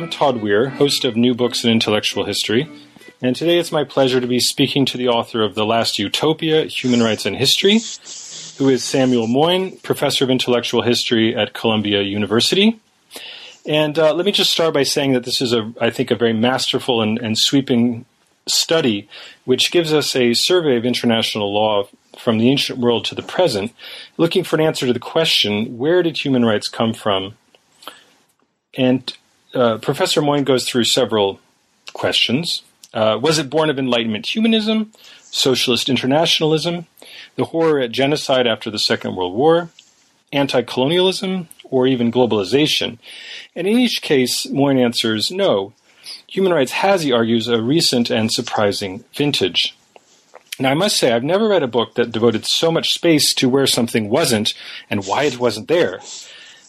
I'm Todd Weir, host of New Books in Intellectual History, and today it's my pleasure to be speaking to the author of The Last Utopia Human Rights and History, who is Samuel Moyn, professor of intellectual history at Columbia University. And uh, let me just start by saying that this is, a, I think, a very masterful and, and sweeping study which gives us a survey of international law from the ancient world to the present, looking for an answer to the question where did human rights come from? And uh, Professor Moyn goes through several questions. Uh, was it born of Enlightenment humanism, socialist internationalism, the horror at genocide after the Second World War, anti colonialism, or even globalization? And in each case, Moyn answers no. Human rights has, he argues, a recent and surprising vintage. Now, I must say, I've never read a book that devoted so much space to where something wasn't and why it wasn't there.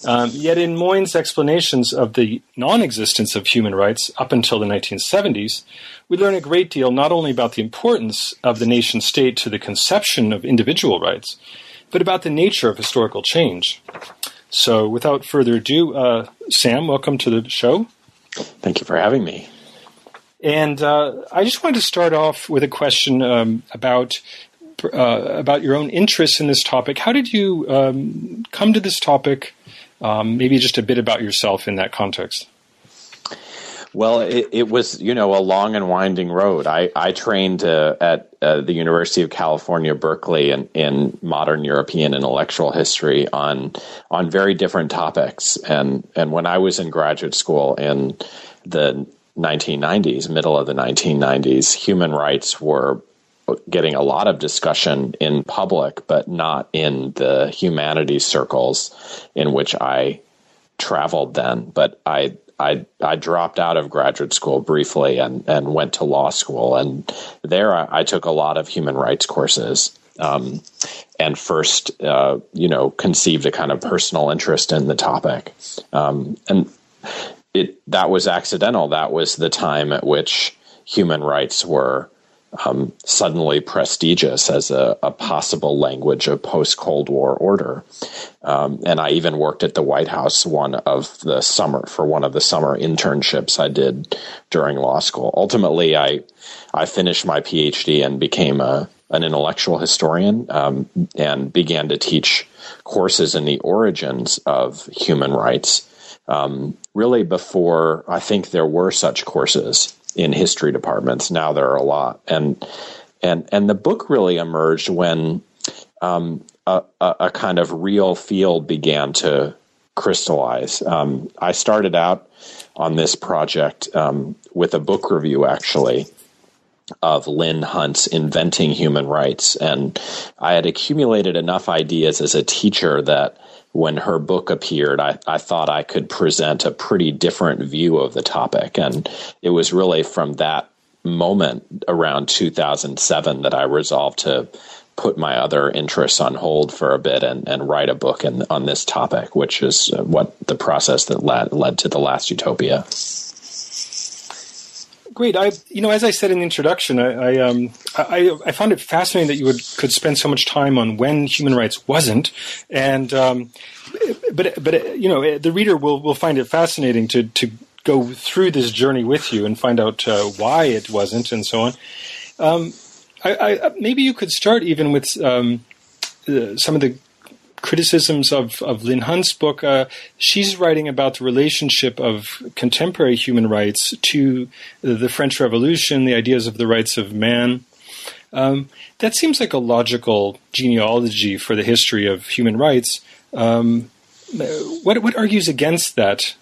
Um, yet, in Moyn's explanations of the non existence of human rights up until the 1970s, we learn a great deal not only about the importance of the nation state to the conception of individual rights, but about the nature of historical change. So, without further ado, uh, Sam, welcome to the show. Thank you for having me. And uh, I just wanted to start off with a question um, about uh, about your own interest in this topic. How did you um, come to this topic? Um, maybe just a bit about yourself in that context. Well, it, it, was you know a long and winding road. I I trained uh, at uh, the University of California, Berkeley, in, in modern European intellectual history on on very different topics. And and when I was in graduate school in the 1990s, middle of the 1990s, human rights were getting a lot of discussion in public, but not in the humanities circles in which I traveled then. But I I I dropped out of graduate school briefly and and went to law school, and there I, I took a lot of human rights courses. Um, and first, uh, you know, conceived a kind of personal interest in the topic. Um, and it that was accidental. That was the time at which human rights were um, suddenly prestigious as a, a, possible language of post Cold War order. Um, and I even worked at the White House one of the summer for one of the summer internships I did during law school. Ultimately, I I finished my PhD and became a an intellectual historian um, and began to teach courses in the origins of human rights um, really before I think there were such courses in history departments. Now there are a lot, and and and the book really emerged when um, a, a, kind of real field began to crystallize. Um, I started out on this project um, with a book review, actually, of Lynn Hunt's Inventing Human Rights. And I had accumulated enough ideas as a teacher that when her book appeared, I, I thought I could present a pretty different view of the topic. And it was really from that moment around 2007 that I resolved to put my other interests on hold for a bit and, and write a book in, on this topic, which is uh, what the process that led, led to The Last Utopia. Great. I, you know, as I said in the introduction, I, I, um, I, I found it fascinating that you would could spend so much time on when human rights wasn't, and um, but but you know, the reader will will find it fascinating to to go through this journey with you and find out uh, why it wasn't and so on. Um, I, I, maybe you could start even with um, uh, some of the criticisms of, of Lynn Hunt's book. Uh, she's writing about the relationship of contemporary human rights to the French Revolution, the ideas of the rights of man. Um, that seems like a logical genealogy for the history of human rights. Um, what, what argues against that?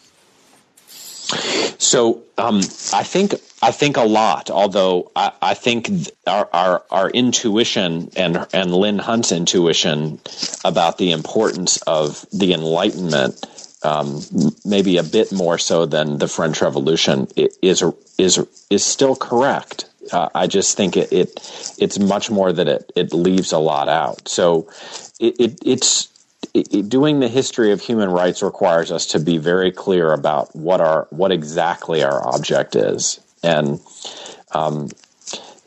So um, I think I think a lot. Although I, I think our, our, our intuition and and Lynn Hunt's intuition about the importance of the Enlightenment, um, maybe a bit more so than the French Revolution, is is is still correct. Uh, I just think it, it it's much more that it it leaves a lot out. So it, it it's it, doing the history of human rights requires us to be very clear about what our what exactly our object is, and um,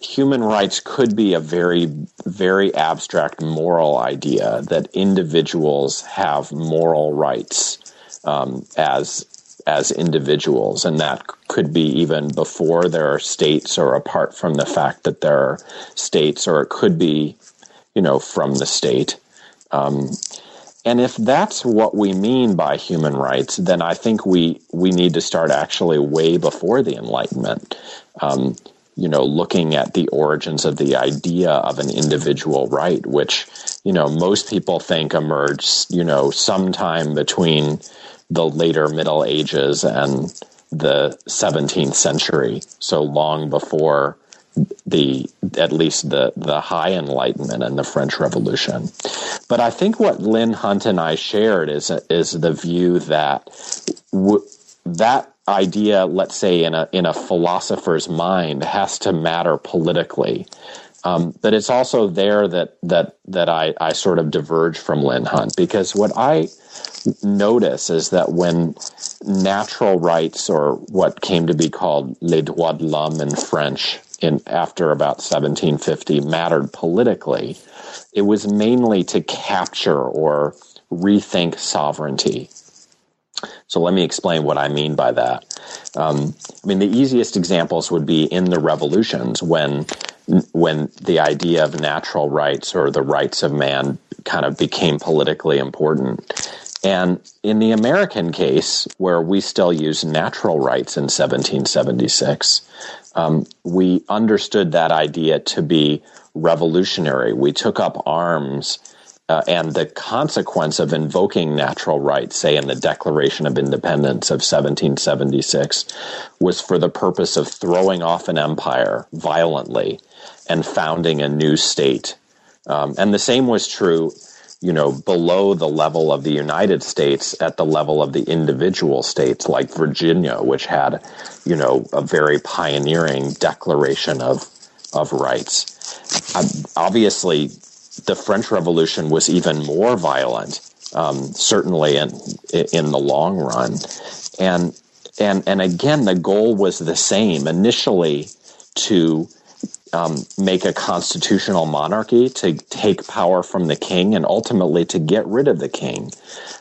human rights could be a very very abstract moral idea that individuals have moral rights um, as as individuals, and that could be even before there are states or apart from the fact that there are states, or it could be, you know, from the state. Um, and if that's what we mean by human rights, then I think we we need to start actually way before the Enlightenment. Um, you know, looking at the origins of the idea of an individual right, which, you know, most people think emerged, you know, sometime between the later Middle Ages and the 17th century. So long before the at least the the high enlightenment and the French Revolution. But I think what Lynn Hunt and I shared is is the view that w- that idea, let's say in a in a philosopher's mind, has to matter politically. Um, but it's also there that that that I, I sort of diverge from Lynn Hunt because what I notice is that when natural rights or what came to be called les droits de l'homme in French in after about 1750 mattered politically, it was mainly to capture or rethink sovereignty. So let me explain what I mean by that. Um, I mean, the easiest examples would be in the revolutions when when the idea of natural rights or the rights of man kind of became politically important. And in the American case, where we still use natural rights in 1776, um, we understood that idea to be revolutionary. We took up arms uh, and the consequence of invoking natural rights, say in the Declaration of Independence of 1776, was for the purpose of throwing off an empire violently and founding a new state. Um, and the same was true, you know, below the level of the United States at the level of the individual states, like Virginia, which had, you know, a very pioneering declaration of of rights. obviously, the French Revolution was even more violent, um, certainly in in the long run, and and and again, the goal was the same initially to um, make a constitutional monarchy to take power from the king and ultimately to get rid of the king.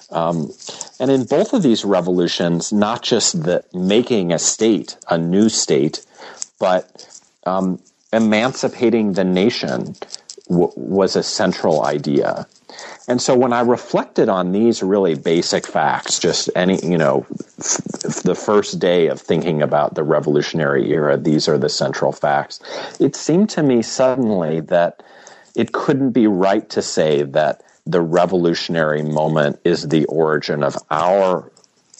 Um, and in both of these revolutions, not just the making a state, a new state, but um, emancipating the nation was a central idea. And so when I reflected on these really basic facts, just any, you know, f- the first day of thinking about the revolutionary era, these are the central facts. It seemed to me suddenly that it couldn't be right to say that the revolutionary moment is the origin of our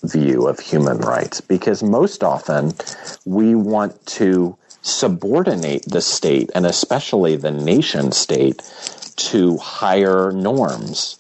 view of human rights because most often we want to subordinate the state and especially the nation state to higher norms.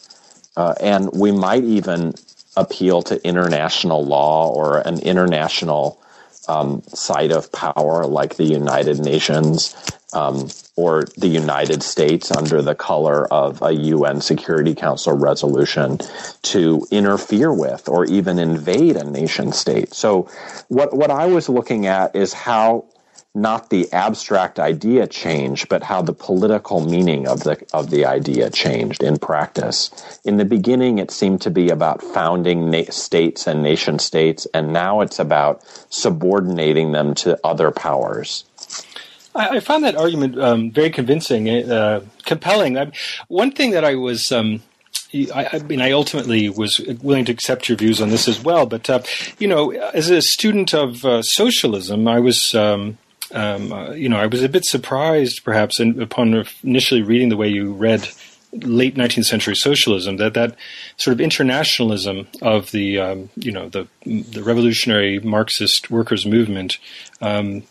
Uh, and we might even appeal to international law or an international um, site of power like the United Nations um, or the United States under the color of a UN Security Council resolution to interfere with or even invade a nation state. So, what, what I was looking at is how not the abstract idea change, but how the political meaning of the of the idea changed in practice. In the beginning, it seemed to be about founding na- states and nation states, and now it's about subordinating them to other powers. I, I that argument um, very convincing, uh, compelling. I, one thing that I was. Um, I, I, mean, I ultimately was willing to accept your views on this as well. But uh, you know, as a student of uh, socialism, I was um, um, uh, you know, I was a bit surprised, perhaps, in, upon initially reading the way you read late 19th century socialism, that that sort of internationalism of the, um, you know, the the revolutionary Marxist workers' movement, um,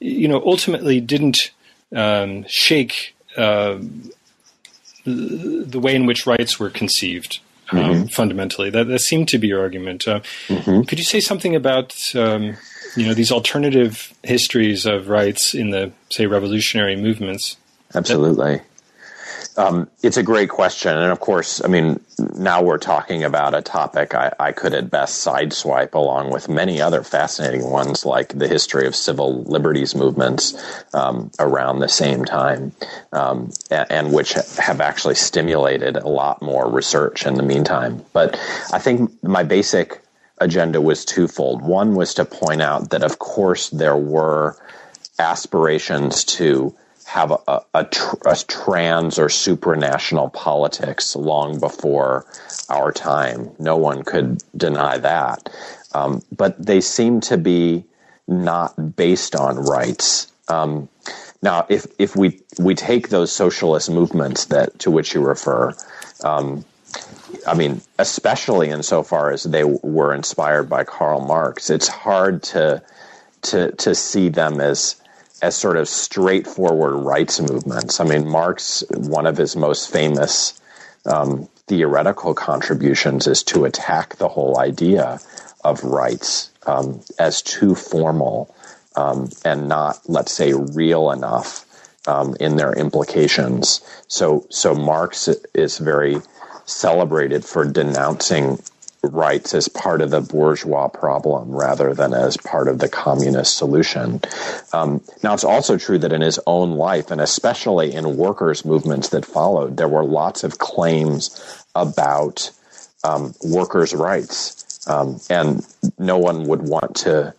you know, ultimately didn't um, shake uh, the way in which rights were conceived. Um, mm-hmm. fundamentally, that, that seemed to be your argument. Uh, mm-hmm. Could you say something about um, you know these alternative histories of rights in the say revolutionary movements. Absolutely. Um, it's a great question. And of course i mean now we're talking about a topic I, I, could at best sideswipe along with many other fascinating ones like the history of civil liberties movements um, around the same time um, and, and, which have actually stimulated a lot more research in the meantime. But i think my basic agenda was twofold. One was to point out that, of course, there were aspirations to have a, a, tr- a, trans or supranational politics long before our time. No one could deny that. Um, but they seem to be not based on rights. Um, now, if, if we, we take those socialist movements that to which you refer, um, I mean, especially insofar as they were inspired by Karl Marx, it's hard to to to see them as as sort of straightforward rights movements. I mean, Marx, one of his most famous um, theoretical contributions is to attack the whole idea of rights um, as too formal um, and not, let's say, real enough um, in their implications. So, so Marx is very celebrated for denouncing rights as part of the bourgeois problem rather than as part of the communist solution. Um, now, it's also true that in his own life, and especially in workers' movements that followed, there were lots of claims about um, workers' rights, um, and no one would want to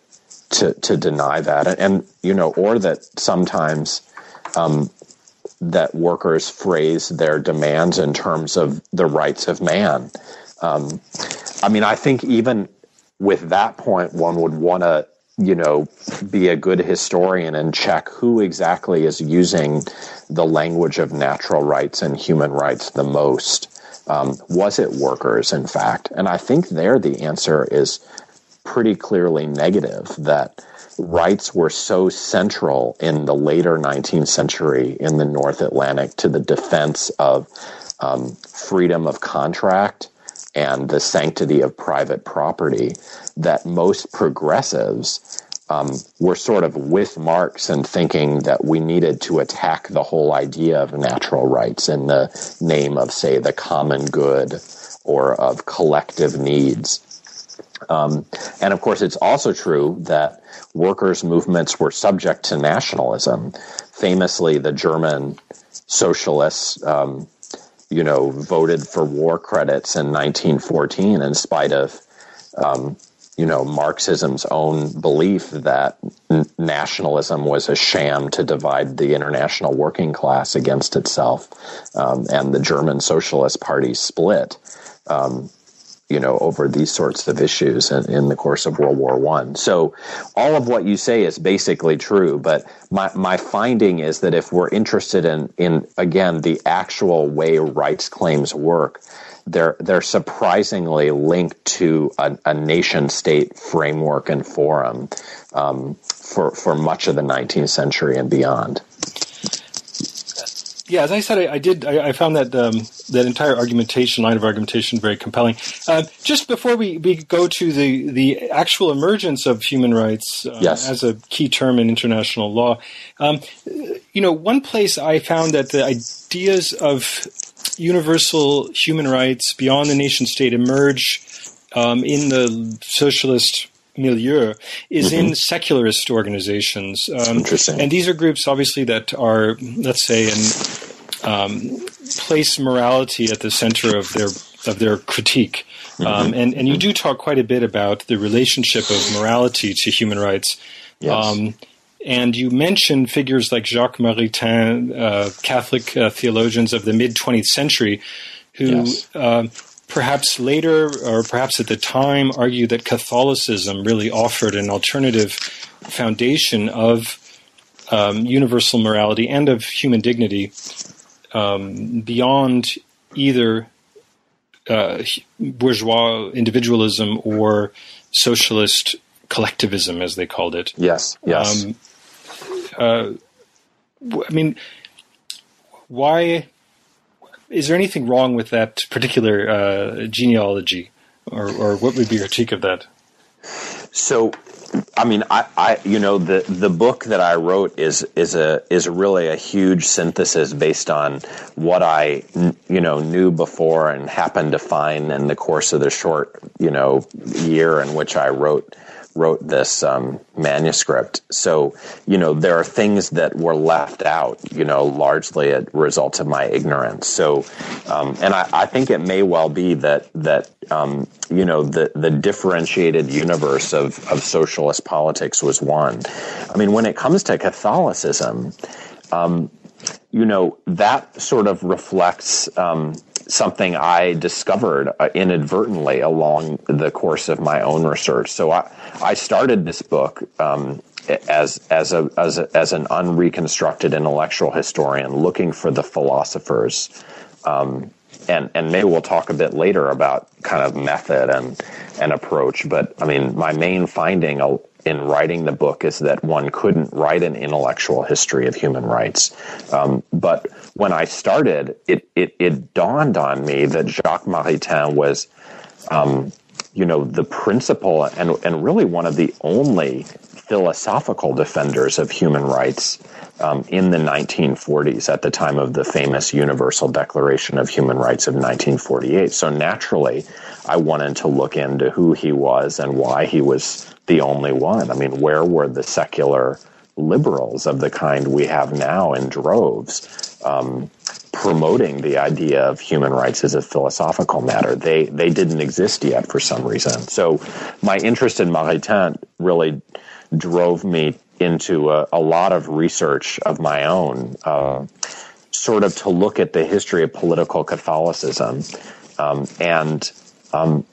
to to deny that, and, and you know, or that sometimes um, that workers phrase their demands in terms of the rights of man. Um, I mean, I think even with that point, one would want to, you know, be a good historian and check who exactly is using the language of natural rights and human rights the most. Um, was it workers, in fact? And I think there the answer is pretty clearly negative that rights were so central in the later 19th century in the North Atlantic to the defense of um, freedom of contract and the sanctity of private property that most progressives um, were sort of with Marx and thinking that we needed to attack the whole idea of natural rights in the name of, say, the common good or of collective needs. Um, and of course, it's also true that workers' movements were subject to nationalism. Famously, the German socialists, um, you know, voted for war credits in 1914 in spite of, um, you know, Marxism's own belief that n- nationalism was a sham to divide the international working class against itself, um, and the German Socialist Party split. Um, you know, over these sorts of issues in, in the course of World War One. So all of what you say is basically true, but my, my finding is that if we're interested in, in again, the actual way rights claims work, they're, they're surprisingly linked to a, a nation state framework and forum um, for, for much of the 19th century and beyond yeah, as I said, I, I did. I, I, found that um, that entire argumentation line of argumentation very compelling. Uh, just before we, we go to the the actual emergence of human rights uh, yes. as a key term in international law, um, you know, one place I found that the ideas of universal human rights beyond the nation state emerge um, in the socialist milieu is mm-hmm. in secularist organizations. Um, Interesting. And these are groups, obviously, that are, let's say, in um, place morality at the center of their of their critique. Mm-hmm. Um, and and you do talk quite a bit about the relationship of morality to human rights. Yes. Um, and you mention figures like Jacques Maritain, uh, Catholic uh, theologians of the mid 20th century, who yes. uh, perhaps later or perhaps at the time argued that Catholicism really offered an alternative foundation of um, universal morality and of human dignity um, beyond either uh, bourgeois individualism or socialist collectivism, as they called it. Yes, yes. Um, uh, I mean, why is there anything wrong with that particular uh, genealogy, or, or what would be your critique of that? So, I mean, I, I, you know, the the book that I wrote is is a is really a huge synthesis based on what I, you know, knew before and happened to find in the course of the short, you know, year in which I wrote wrote this um, manuscript. So, you know, there are things that were left out, you know, largely a result of my ignorance. So, um, and I, I, think it may well be that, that, um, you know, the, the differentiated universe of, of socialist politics was one. I mean, when it comes to Catholicism, um, you know, that sort of reflects, um, something I discovered uh, inadvertently along the course of my own research. So I, I started this book um, as as a, as a, as an unreconstructed intellectual historian, looking for the philosophers. Um, and and maybe we'll talk a bit later about kind of method and and approach. But I mean, my main finding in writing the book is that one couldn't write an intellectual history of human rights. Um, but when I started, it, it, it dawned on me that Jacques Maritain was, um, you know, the principal and, and really one of the only philosophical defenders of human rights um, in the 1940s at the time of the famous Universal Declaration of Human Rights of 1948. So naturally, I wanted to look into who he was and why he was the only one. I mean, where were the secular liberals of the kind we have now in droves um, promoting the idea of human rights as a philosophical matter? They they didn't exist yet for some reason. So my interest in Maritain really drove me into a, a lot of research of my own, uh, sort of to look at the history of political Catholicism um, and um,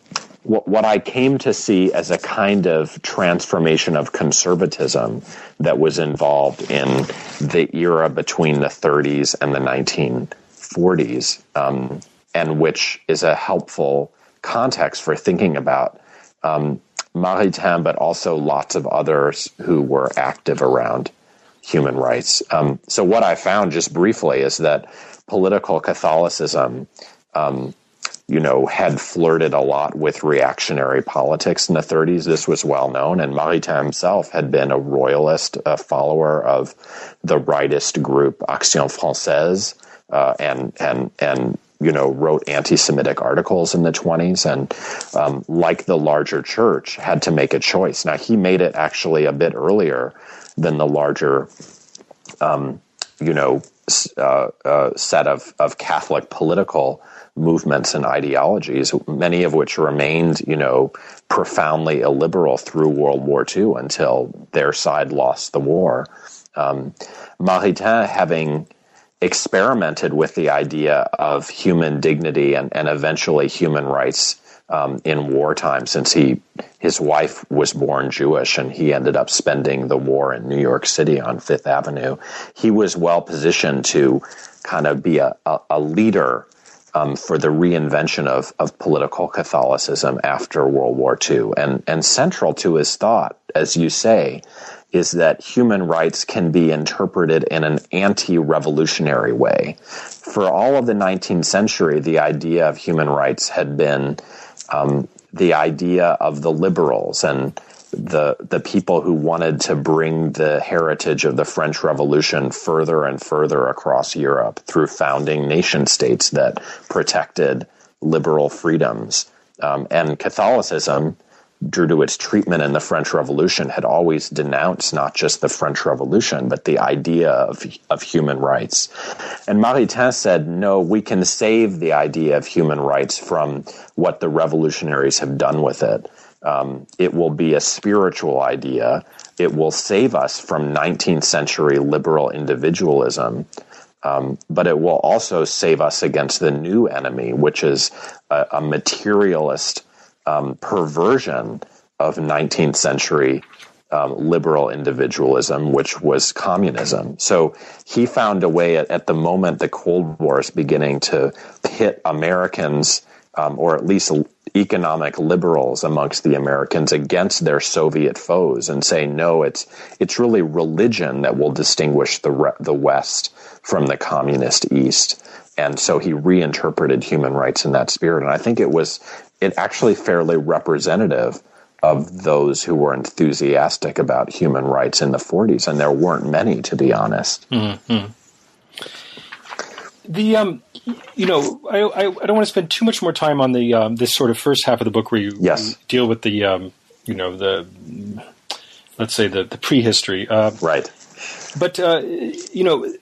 what, what I came to see as a kind of transformation of conservatism that was involved in the era between the 30s and the 1940s, um, and which is a helpful context for thinking about um, Maritain, but also lots of others who were active around human rights. Um, so, what I found just briefly is that political Catholicism um, you know, had flirted a lot with reactionary politics in the 30s. This was well known, and Maritain himself had been a royalist, a follower of the rightist group Action Française, uh, and and and you know wrote anti-Semitic articles in the 20s, and um, like the larger church, had to make a choice. Now he made it actually a bit earlier than the larger. Um, you know, uh, uh, set of, of Catholic political movements and ideologies, many of which remained, you know, profoundly illiberal through World War II until their side lost the war. Um, Maritain, having experimented with the idea of human dignity and, and eventually human rights um, in wartime, since he his wife was born Jewish and he ended up spending the war in New York City on Fifth Avenue, he was well positioned to kind of be a, a, a leader um, for the reinvention of, of political Catholicism after World War II. And, and central to his thought, as you say, is that human rights can be interpreted in an anti revolutionary way. For all of the 19th century, the idea of human rights had been um, the idea of the liberals and the the people who wanted to bring the heritage of the French Revolution further and further across Europe through founding nation states that protected liberal freedoms. Um, and Catholicism, due to its treatment in the French Revolution, had always denounced not just the French Revolution, but the idea of, of human rights. And Maritain said, no, we can save the idea of human rights from what the revolutionaries have done with it. Um, it will be a spiritual idea. It will save us from 19th century liberal individualism. Um, but it will also save us against the new enemy, which is a, a materialist um, perversion of 19th century um, liberal individualism, which was communism. So he found a way at, at, the moment the Cold War is beginning to pit Americans, um, or at least economic liberals amongst the Americans against their Soviet foes and say no, it's it's really religion that will distinguish the the West from the communist East. And so he reinterpreted human rights in that spirit, and I think it was it actually fairly representative of those who were enthusiastic about human rights in the 40s, and there weren't many, to be honest. Mm-hmm. The um, you know, I, I, I don't want to spend too much more time on the um, this sort of first half of the book where you, yes. deal with the um, you know the let's say the the prehistory. Uh, right. But uh, you know,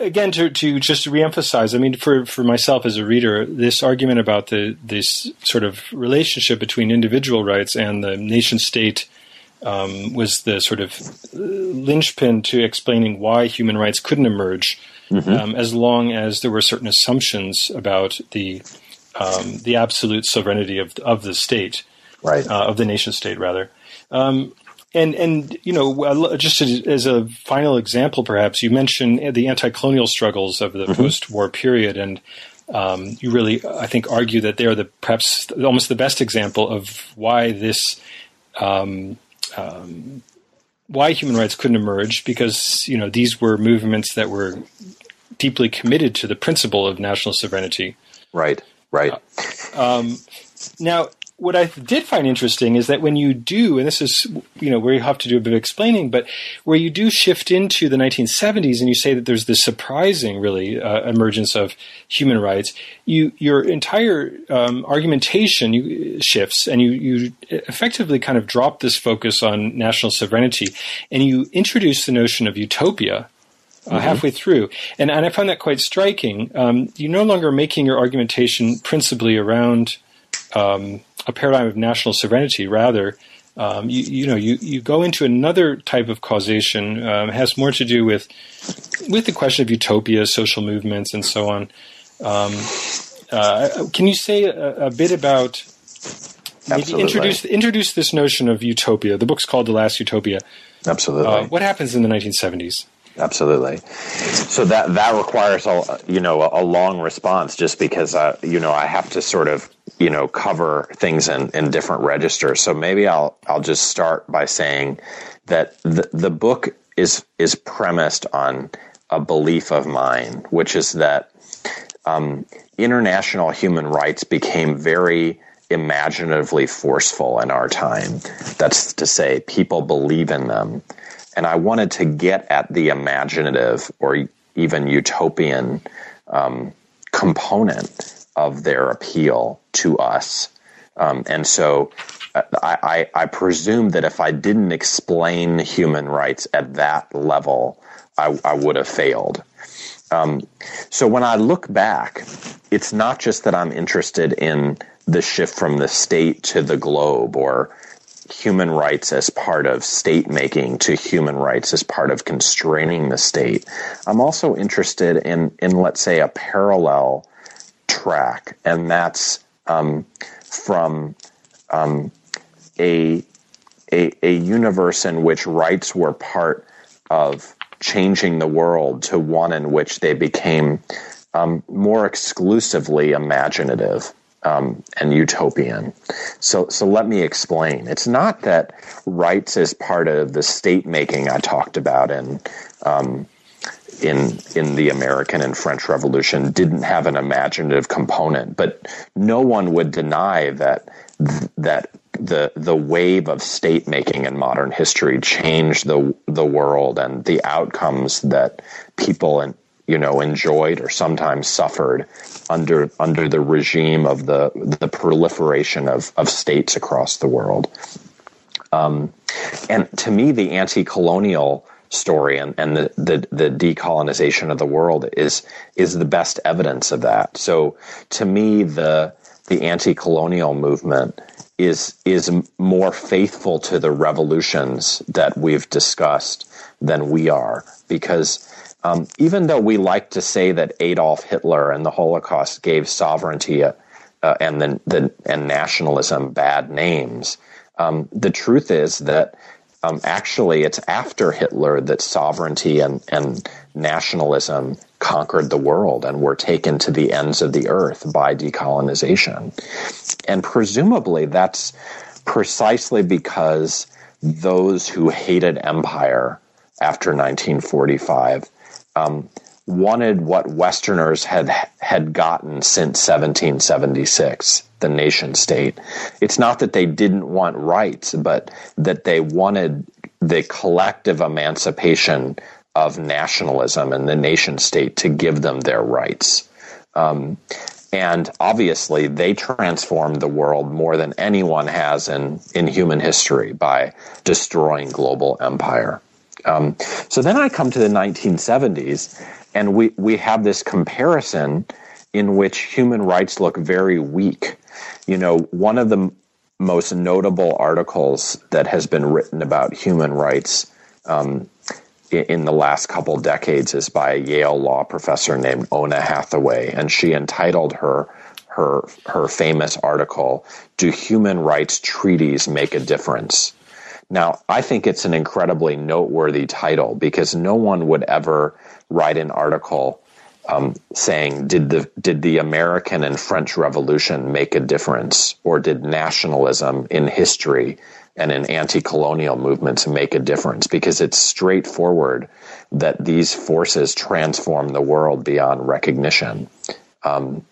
again, to to just reemphasize, I mean, for for myself as a reader, this argument about the this sort of relationship between individual rights and the nation state. Um, was the sort of linchpin to explaining why human rights couldn't emerge mm-hmm. um, as long as there were certain assumptions about the um, the absolute sovereignty of of the state, right? Uh, of the nation state, rather. Um, and and you know, just as a final example, perhaps you mentioned the anti-colonial struggles of the mm-hmm. post-war period, and um, you really, I think, argue that they are the perhaps almost the best example of why this. Um, um, why human rights couldn't emerge because you know these were movements that were deeply committed to the principle of national sovereignty. Right. Right. Uh, um, now, what I did find interesting is that when you do, and this is, you know, where you have to do a bit of explaining, but where you do shift into the 1970s and you say that there's this surprising, really, uh, emergence of human rights, you your entire um, argumentation you, shifts and you, you effectively kind of drop this focus on national sovereignty and you introduce the notion of utopia. Uh, mm-hmm. halfway through. And, and I found that quite striking. Um, you're no longer making your argumentation principally around um, a paradigm of national sovereignty. Rather, um, you, you, know, you, you go into another type of causation. Um, has more to do with with the question of utopia, social movements, and so on. Um, uh, can you say a, a bit about Absolutely. introduce introduce this notion of utopia? The book's called The Last Utopia. Absolutely. Uh, what happens in the 1970s? Absolutely. So that that requires a you know a, a long response, just because uh, you know I have to sort of you know cover things in, in different registers. So maybe I'll I'll just start by saying that the the book is is premised on a belief of mine, which is that um, international human rights became very imaginatively forceful in our time. That's to say, people believe in them and I wanted to get at the imaginative or even utopian um, component of their appeal to us. Um, and so uh, I, I, I, presume that if I didn't explain human rights at that level, I, I would have failed. Um, so when I look back, it's not just that I'm interested in the shift from the state to the globe or human rights as part of state making to human rights as part of constraining the state. I'm also interested in, in let's say, a parallel track, and that's um, from um, a, a, a universe in which rights were part of changing the world to one in which they became um, more exclusively imaginative um, and utopian. So, so let me explain. It's not that rights as part of the state making I talked about in um, in in the American and French Revolution didn't have an imaginative component, but no one would deny that that the the wave of state making in modern history changed the the world and the outcomes that people in you know enjoyed or sometimes suffered under under the regime of the the proliferation of of states across the world. Um, and to me, the anti-colonial story and, and the, the, the decolonization of the world is is the best evidence of that. So to me, the the anti-colonial movement is is more faithful to the revolutions that we've discussed than we are because um, even though we like to say that Adolf Hitler and the Holocaust gave sovereignty uh, uh, and the, the, and nationalism bad names, um, the truth is that um, actually it's after Hitler that sovereignty and, and nationalism conquered the world and were taken to the ends of the earth by decolonization. And presumably that's precisely because those who hated empire after 1945 um, wanted what Westerners had had gotten since 1776, the nation state. It's not that they didn't want rights, but that they wanted the collective emancipation of nationalism and the nation state to give them their rights. Um, and obviously, they transformed the world more than anyone has in, in human history by destroying global empire. Um, so then I come to the 1970s, and we, we have this comparison in which human rights look very weak. You know, one of the most notable articles that has been written about human rights um, in the last couple decades is by a Yale law professor named Oona Hathaway, and she entitled her her her famous article "Do Human Rights Treaties Make a Difference?" Now, I think it's an incredibly noteworthy title because no one would ever write an article um, saying, "Did the did the American and French Revolution make a difference, or did nationalism in history and in anti-colonial movements make a difference?" Because it's straightforward that these forces transform the world beyond recognition. Um,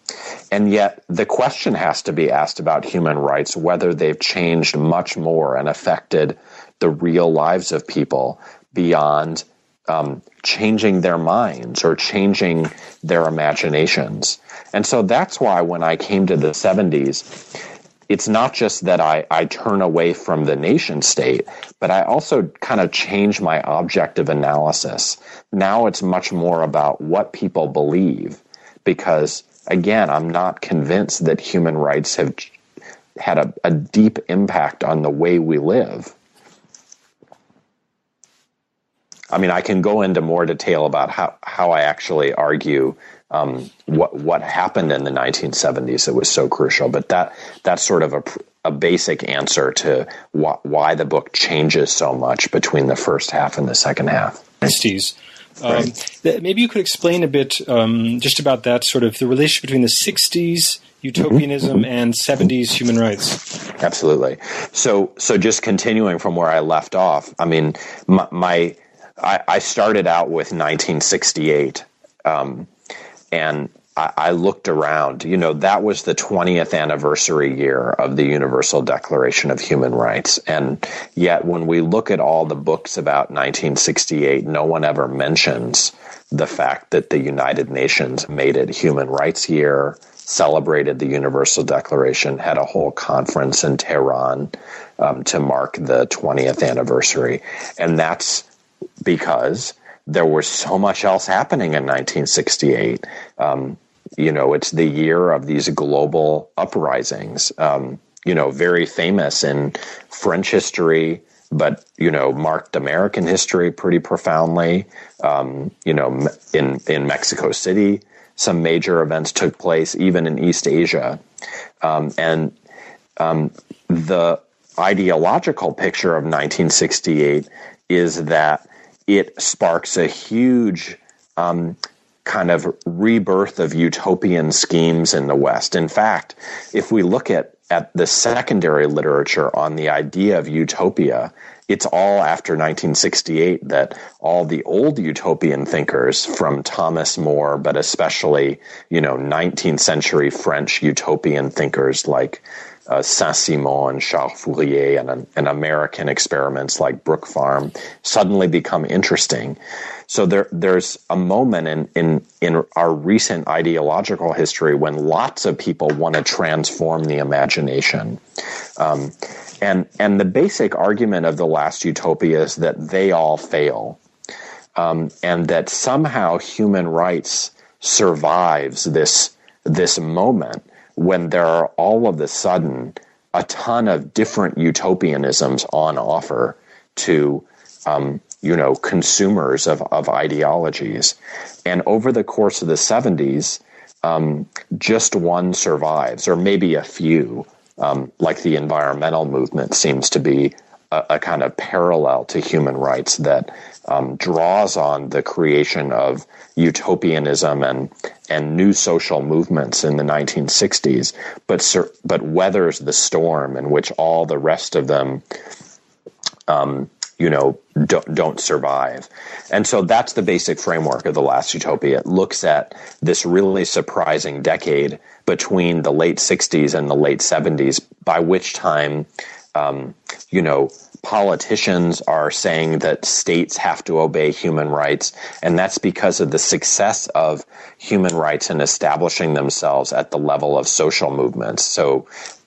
and yet, the question has to be asked about human rights whether they've changed much more and affected the real lives of people beyond um, changing their minds or changing their imaginations. And so that's why when I came to the 70s, it's not just that I, I turn away from the nation state, but I also kind of change my objective analysis. Now it's much more about what people believe because, again, I'm not convinced that human rights have had a, a deep impact on the way we live. I mean, I can go into more detail about how, how I actually argue um, what what happened in the 1970s that was so crucial. But that that's sort of a, a basic answer to wh- why the book changes so much between the first half and the second half. Um, maybe you could explain a bit um, just about that sort of the relationship between the 60s utopianism mm-hmm. and 70s human rights. Absolutely. So, so just continuing from where I left off, I mean, my, my I, I started out with 1968, um, and I, looked around. You know, that was the 20th anniversary year of the Universal Declaration of Human Rights, and yet when we look at all the books about 1968, no one ever mentions the fact that the United Nations made it Human Rights Year, celebrated the Universal Declaration, had a whole conference in Tehran um, to mark the 20th anniversary. And that's because there was so much else happening in 1968. Um, you know, it's the year of these global uprisings. Um, you know, very famous in French history, but you know, marked American history pretty profoundly. Um, you know, in in Mexico City, some major events took place, even in East Asia, um, and um, the ideological picture of 1968 is that it sparks a huge um, kind of rebirth of utopian schemes in the West. In fact, if we look at, at the secondary literature on the idea of utopia, it's all after 1968 that all the old utopian thinkers from Thomas More, but especially, you know, 19th century French utopian thinkers like uh, Saint-Simon and Charles Fourier and, and American experiments like Brook Farm suddenly become interesting. So there, there's a moment in, in, in our recent ideological history when lots of people want to transform the imagination. Um, and, and the basic argument of the last utopia is that they all fail. Um, and that somehow human rights survives this, this moment when there are all of a sudden a ton of different utopianisms on offer to um, you know consumers of, of ideologies. And over the course of the 70s um, just one survives or maybe a few. Um, like the environmental movement seems to be a, a, kind of parallel to human rights that um, draws on the creation of utopianism and and new social movements in the 1960s, but but weathers the storm in which all the rest of them, um, you know, don't, don't survive. And so that's the basic framework of the Last Utopia. It looks at this really surprising decade between the late 60s and the late 70s, by which time um, you know, politicians are saying that states have to obey human rights, and that's because of the success of human rights in establishing themselves at the level of social movements. So,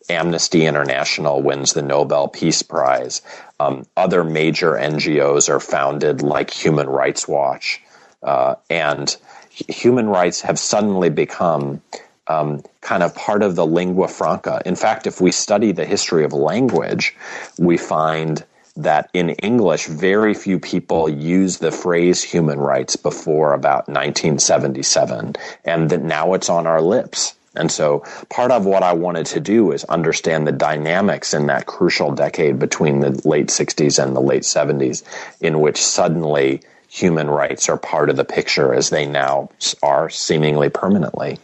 Amnesty International wins the Nobel Peace Prize. Um, other major NGOs are founded, like Human Rights Watch, uh, and human rights have suddenly become um, kind of part of the lingua franca. In fact, if we study the history of language, we find that in English, very few people use the phrase human rights before about 1977, and that now it's on our lips. And so part of what I wanted to do is understand the dynamics in that crucial decade between the late 60s and the late 70s, in which suddenly human rights are part of the picture as they now are seemingly permanently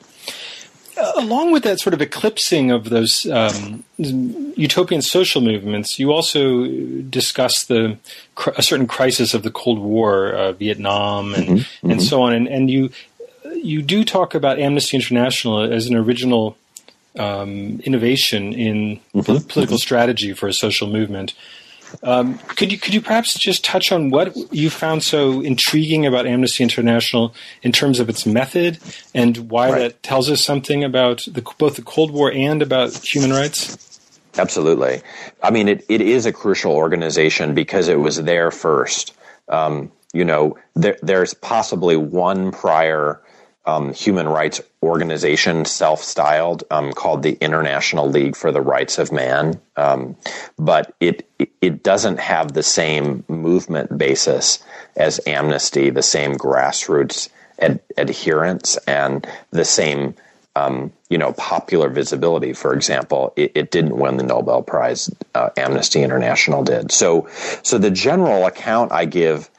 along with that sort of eclipsing of those um, utopian social movements, you also discuss the a certain crisis of the Cold War, uh, Vietnam, and mm-hmm, and mm-hmm. so on, and and you you do talk about Amnesty International as an original um, innovation in mm-hmm, political mm-hmm. strategy for a social movement. Um, could you could you perhaps just touch on what you found so intriguing about Amnesty International in terms of its method and why right. that tells us something about the, both the Cold War and about human rights? Absolutely. I mean, it, it is a crucial organization because it was there first. Um, you know, there, there's possibly one prior um, human rights organization, self-styled, um, called the International League for the Rights of Man, um, but it it doesn't have the same movement basis as Amnesty, the same grassroots ad- adherence, and the same um, you know popular visibility. For example, it, it didn't win the Nobel Prize. Uh, Amnesty International did. So, so the general account I give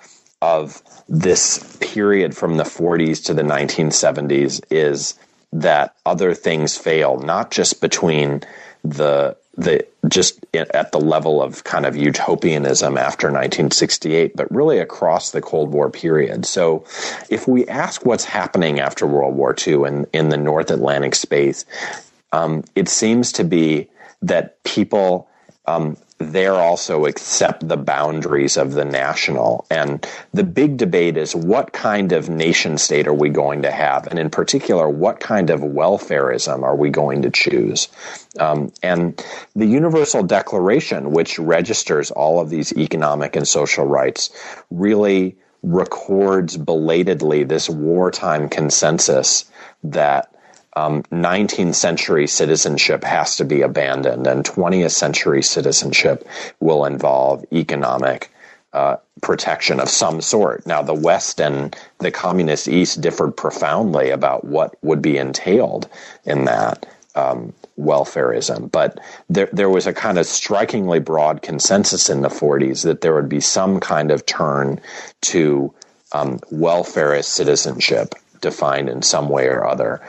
of this period from the 40s to the 1970s is that other things fail, not just between the the just at the level of kind of utopianism after 1968, but really across the Cold War period. So, if we ask what's happening after World War II in, in the North Atlantic space, um, it seems to be that people um, there also accept the boundaries of the national. And the big debate is what kind of nation state are we going to have? And in particular, what kind of welfareism are we going to choose? Um, and the Universal Declaration, which registers all of these economic and social rights, really records belatedly this wartime consensus that um, 19th century citizenship has to be abandoned, and 20th century citizenship will involve economic uh, protection of some sort. Now, the West and the communist East differed profoundly about what would be entailed in that um, welfareism, but there there was a kind of strikingly broad consensus in the 40s that there would be some kind of turn to um, welfarist citizenship defined in some way or other.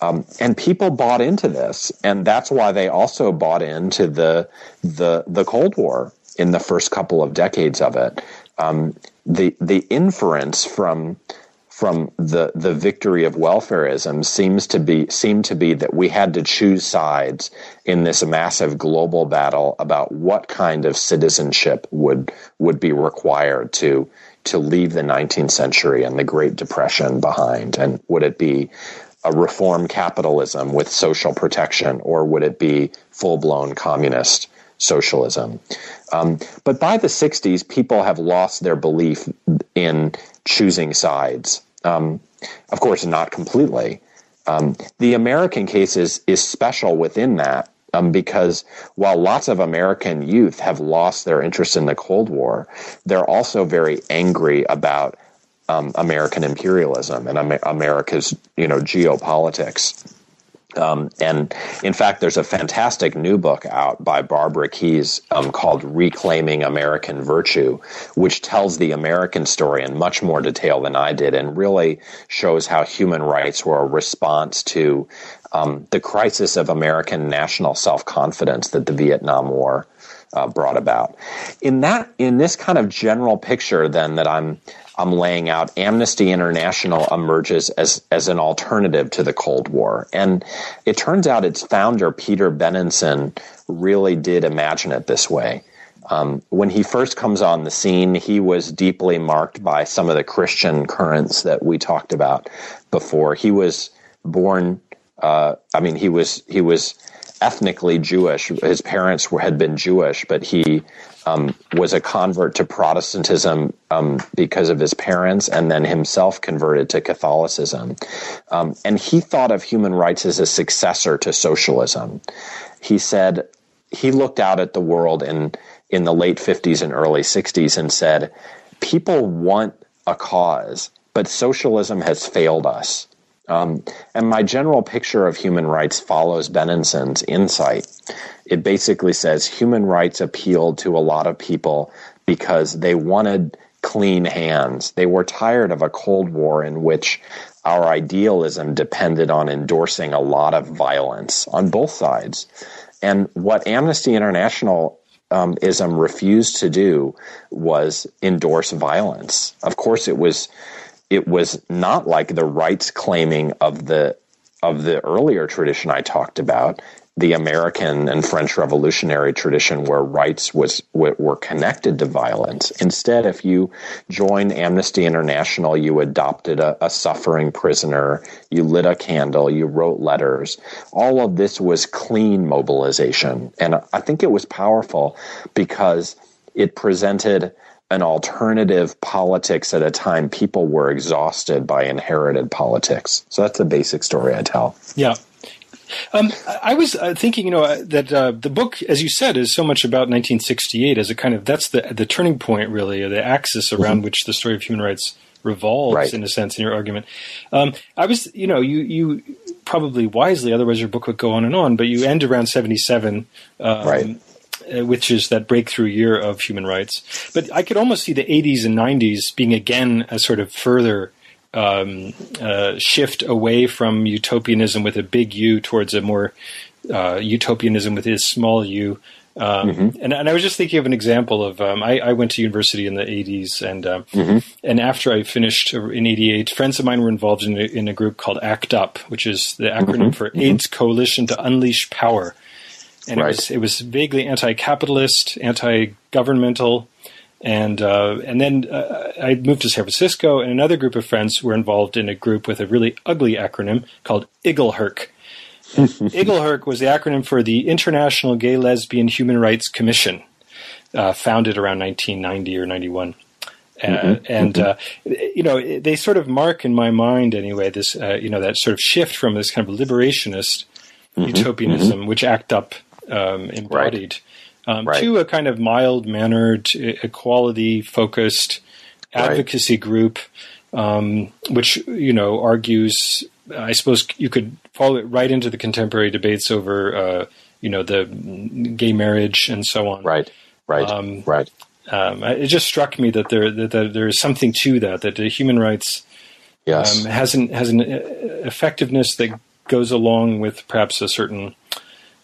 Um, and people bought into this, and that's why they also bought into the the the Cold War in the first couple of decades of it. Um, the the inference from from the the victory of welfareism seems to be seemed to be that we had to choose sides in this massive global battle about what kind of citizenship would would be required to to leave the 19th century and the Great Depression behind, and would it be a reform capitalism with social protection, or would it be full blown communist socialism? Um, but by the 60s, people have lost their belief in choosing sides. Um, of course, not completely. Um, the American case is, is special within that um, because while lots of American youth have lost their interest in the Cold War, they're also very angry about um, American imperialism and Amer- America's you know geopolitics. Um, and in fact, there's a fantastic new book out by Barbara Keys um, called Reclaiming American Virtue, which tells the American story in much more detail than I did and really shows how human rights were a response to um, the crisis of American national self confidence that the Vietnam War uh, brought about. In that, in this kind of general picture, then that I'm I'm laying out, Amnesty International emerges as as an alternative to the Cold War, and it turns out its founder Peter Benenson really did imagine it this way. Um, when he first comes on the scene, he was deeply marked by some of the Christian currents that we talked about before. He was born. Uh, I mean, he was he was ethnically Jewish. His parents were, had been Jewish, but he um, was a convert to Protestantism um, because of his parents, and then himself converted to Catholicism. Um, and he thought of human rights as a successor to socialism. He said he looked out at the world in in the late 50s and early 60s and said, "People want a cause, but socialism has failed us." Um, and my general picture of human rights follows Benenson's insight. It basically says human rights appealed to a lot of people because they wanted clean hands. They were tired of a Cold War in which our idealism depended on endorsing a lot of violence on both sides. And what Amnesty International um, ism refused to do was endorse violence. Of course, it was it was not like the rights claiming of the of the earlier tradition I talked about, the American and French Revolutionary tradition, where rights was were connected to violence. Instead, if you joined Amnesty International, you adopted a, a suffering prisoner, you lit a candle, you wrote letters. All of this was clean mobilization, and I think it was powerful because it presented an alternative politics at a time people were exhausted by inherited politics. So that's the basic story I tell. Yeah. Um, I was uh, thinking, you know, uh, that uh, the book, as you said, is so much about 1968 as a kind of that's the the turning point, really, or the axis around mm-hmm. which the story of human rights revolves, right. in a sense, in your argument. Um, I was, you know, you you probably wisely, otherwise your book would go on and on, but you end around 77, um, right which is that breakthrough year of human rights. But I could almost see the 80s and 90s being again a sort of further um, uh, shift away from utopianism with a big U towards a more uh, utopianism with a small u. Um, mm-hmm. and, and, I was just thinking of an example of um, I, I, went to university in the 80s, and um, mm-hmm. and after I finished in '88, friends of mine were involved in a, in a, group called ACT UP, which is the acronym mm-hmm. for. AIDS Coalition to Unleash Power and right. it was it was vaguely anti-capitalist, anti-governmental, and uh, and then uh, I moved to San Francisco, and another group of friends were involved in a group with a really ugly acronym called IGLHRC. IGLHRC was the acronym for the International Gay Lesbian Human Rights Commission, uh, founded around 1990 or 91. Uh, mm-hmm. and mm-hmm. Uh, you know they sort of mark in my mind anyway this uh, you know that sort of shift from this kind of liberationist mm-hmm. utopianism mm-hmm. which ACT UP um, embodied right. Um, right. to a kind of mild mannered, equality focused advocacy right. group, um, which you know argues. I suppose you could follow it right into the contemporary debates over, uh, you know, the gay marriage and so on. Right, right, um, right. Um, it just struck me that there that, that there is something to that that the human rights yes. um, has an has an uh, effectiveness that goes along with perhaps a certain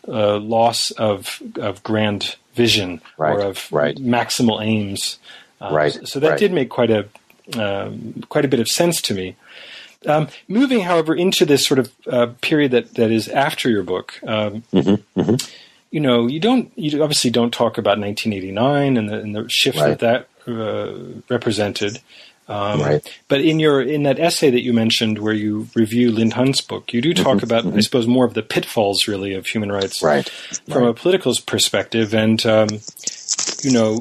uh, loss of of grand vision right, or of right. maximal aims. Uh, right. So that right. did make quite a um, quite a bit of sense to me. Um, moving, however, into this sort of uh, period that, that is after your book, um, mm-hmm, mm-hmm. you know, you don't you obviously don't talk about 1989 and the, and the shift that that uh, represented. Um, right. But in your in that essay that you mentioned, where you review Lynn Hunt's book, you do talk mm-hmm, about, mm-hmm. I suppose, more of the pitfalls, really, of human rights, right. from right. a political perspective. And um, you know,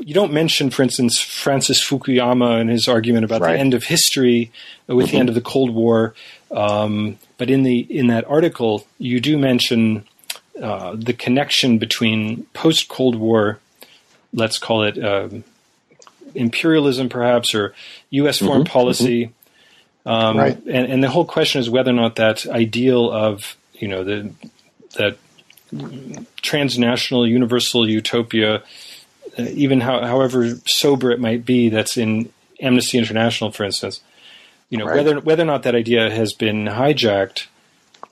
you don't mention, for instance, Francis Fukuyama and his argument about right. the end of history with mm-hmm. the end of the Cold War. Um, but in the in that article, you do mention uh, the connection between post Cold War, let's call it um, imperialism, perhaps, or U.S. foreign mm-hmm, policy. Mm-hmm. Um, right. and, and the whole question is whether or not that ideal of you know the that transnational universal utopia, uh, even how, however sober it might be, that's in Amnesty International, for instance, you know right. whether whether or not that idea has been hijacked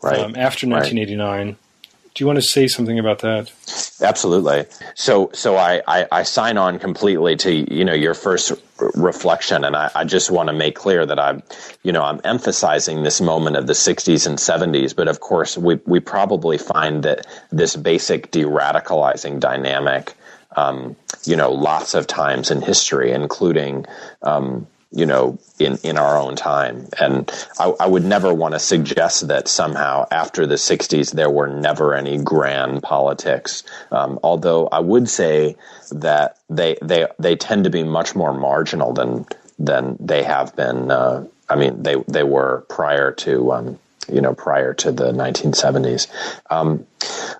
right. um, after 1989 Do you want to say something about that? Absolutely. So, so I, I, I sign on completely to you know your first reflection, and I, I just want to make clear that I'm, you know, I'm emphasizing this moment of the '60s and '70s, but of course we we probably find that this basic de-radicalizing dynamic, um, you know, lots of times in history, including. Um, you know, in, in our own time. And I, I would never want to suggest that somehow after the 60s there were never any grand politics. Um, although I would say that they, they, they tend to be much more marginal than, than they have been. Uh, I mean, they, they were prior to, um, you know, prior to the 1970s. Um,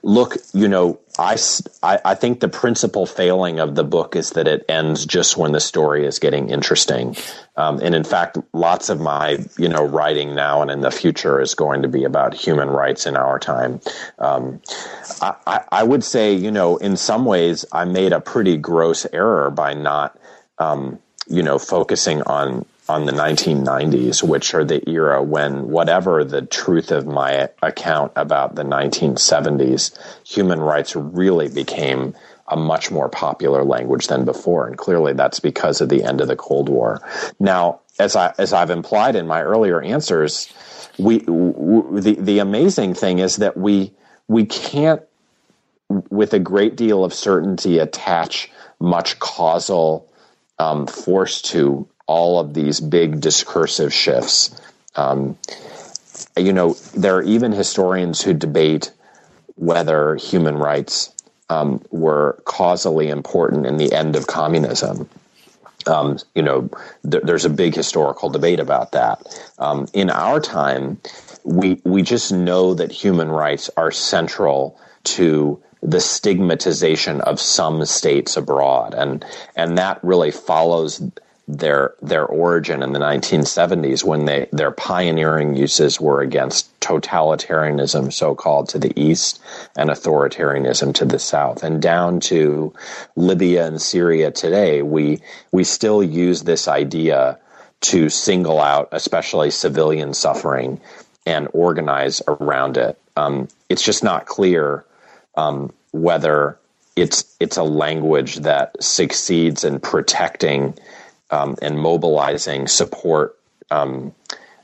look, you know, I, I, I, think the principal failing of the book is that it ends just when the story is getting interesting. Um, and in fact, lots of my, you know, writing now and in the future is going to be about human rights in our time. Um, I, I, would say, you know, in some ways, I made a pretty gross error by not, um, you know, focusing on on the 1990s, which are the era when whatever the truth of my account about the 1970s, human rights really became a much more popular language than before, and clearly that's because of the end of the Cold War. Now, as I as I've implied in my earlier answers, we w- the the amazing thing is that we we can't with a great deal of certainty attach much causal um, force to all of these big discursive shifts. Um, you know, there are even historians who debate whether human rights um, were causally important in the end of communism. Um, you know, th- there's a big historical debate about that. Um, in our time, we we just know that human rights are central to the stigmatization of some states abroad, and and that really follows their their origin in the 1970s when they their pioneering uses were against totalitarianism so called to the east and authoritarianism to the south. And down to Libya and Syria today we we still use this idea to single out especially civilian suffering and organize around it. Um, it's just not clear um, whether it's it's a language that succeeds in protecting um, and mobilizing support um,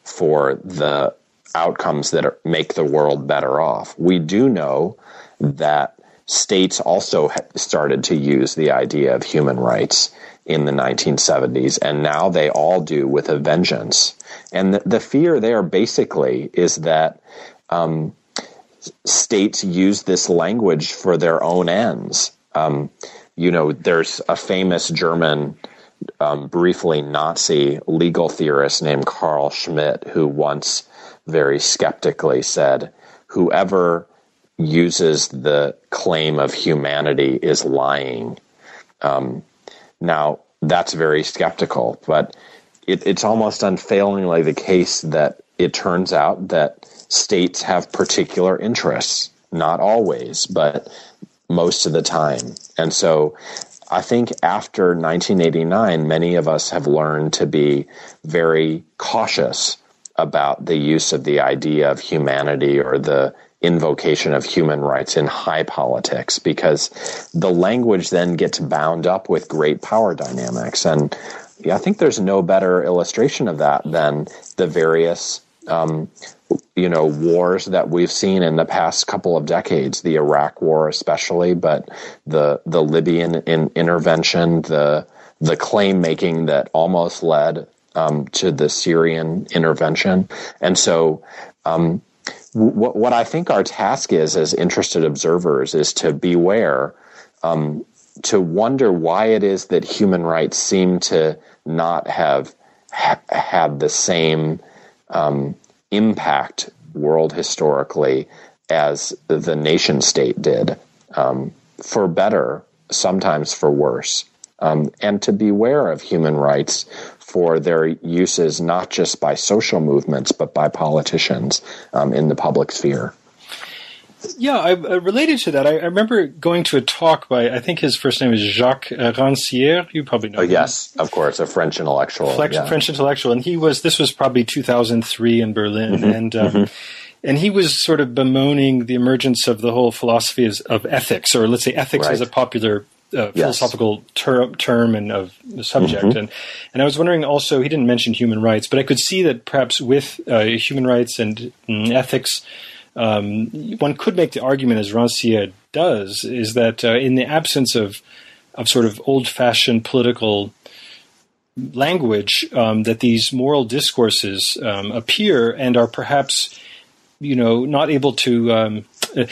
for the outcomes that are, make the world better off. We do know that states also started to use the idea of human rights in the 1970s, and now they all do with a vengeance. And the, the fear there basically is that um, states use this language for their own ends. Um, you know, there's a famous German um, briefly Nazi legal theorist named Carl Schmitt, who once very skeptically said, whoever uses the claim of humanity is lying. Um, now, that's very skeptical, but it, it's almost unfailingly the case that it turns out that states have particular interests, not always, but most of the time. And so I think after 1989, many of us have learned to be very cautious about the use of the idea of humanity or the invocation of human rights in high politics because the language then gets bound up with great power dynamics. And yeah, I think there's no better illustration of that than the various um, you know wars that we've seen in the past couple of decades, the Iraq War especially, but the the Libyan in, intervention, the the claim making that almost led um, to the Syrian intervention, and so. Um, what, what I think our task is as interested observers is to beware, um, to wonder why it is that human rights seem to not have ha- had the same um, impact world historically as the nation state did, um, for better, sometimes for worse. Um, and to beware of human rights for their uses not just by social movements but by politicians um, in the public sphere. Yeah, I, uh, related to that, I, I, remember going to a talk by I think his first name is Jacques Rancière. You probably know. Oh, him. yes, of course, a French intellectual. French, yeah. French intellectual, and he was. This was probably 2003 in Berlin, mm-hmm. and um, mm-hmm. and he was sort of bemoaning the emergence of the whole philosophy of ethics, or let's say ethics right. as a popular uh, philosophical ter- term and of the subject. Mm-hmm. And and I was wondering also, he didn't mention human rights, but I could see that perhaps with uh, human rights and mm, ethics, um, one could make the argument, as Rancière does, is that uh, in the absence of of sort of old fashioned political language, um, that these moral discourses um, appear and are perhaps, you know, not able to. Um, uh,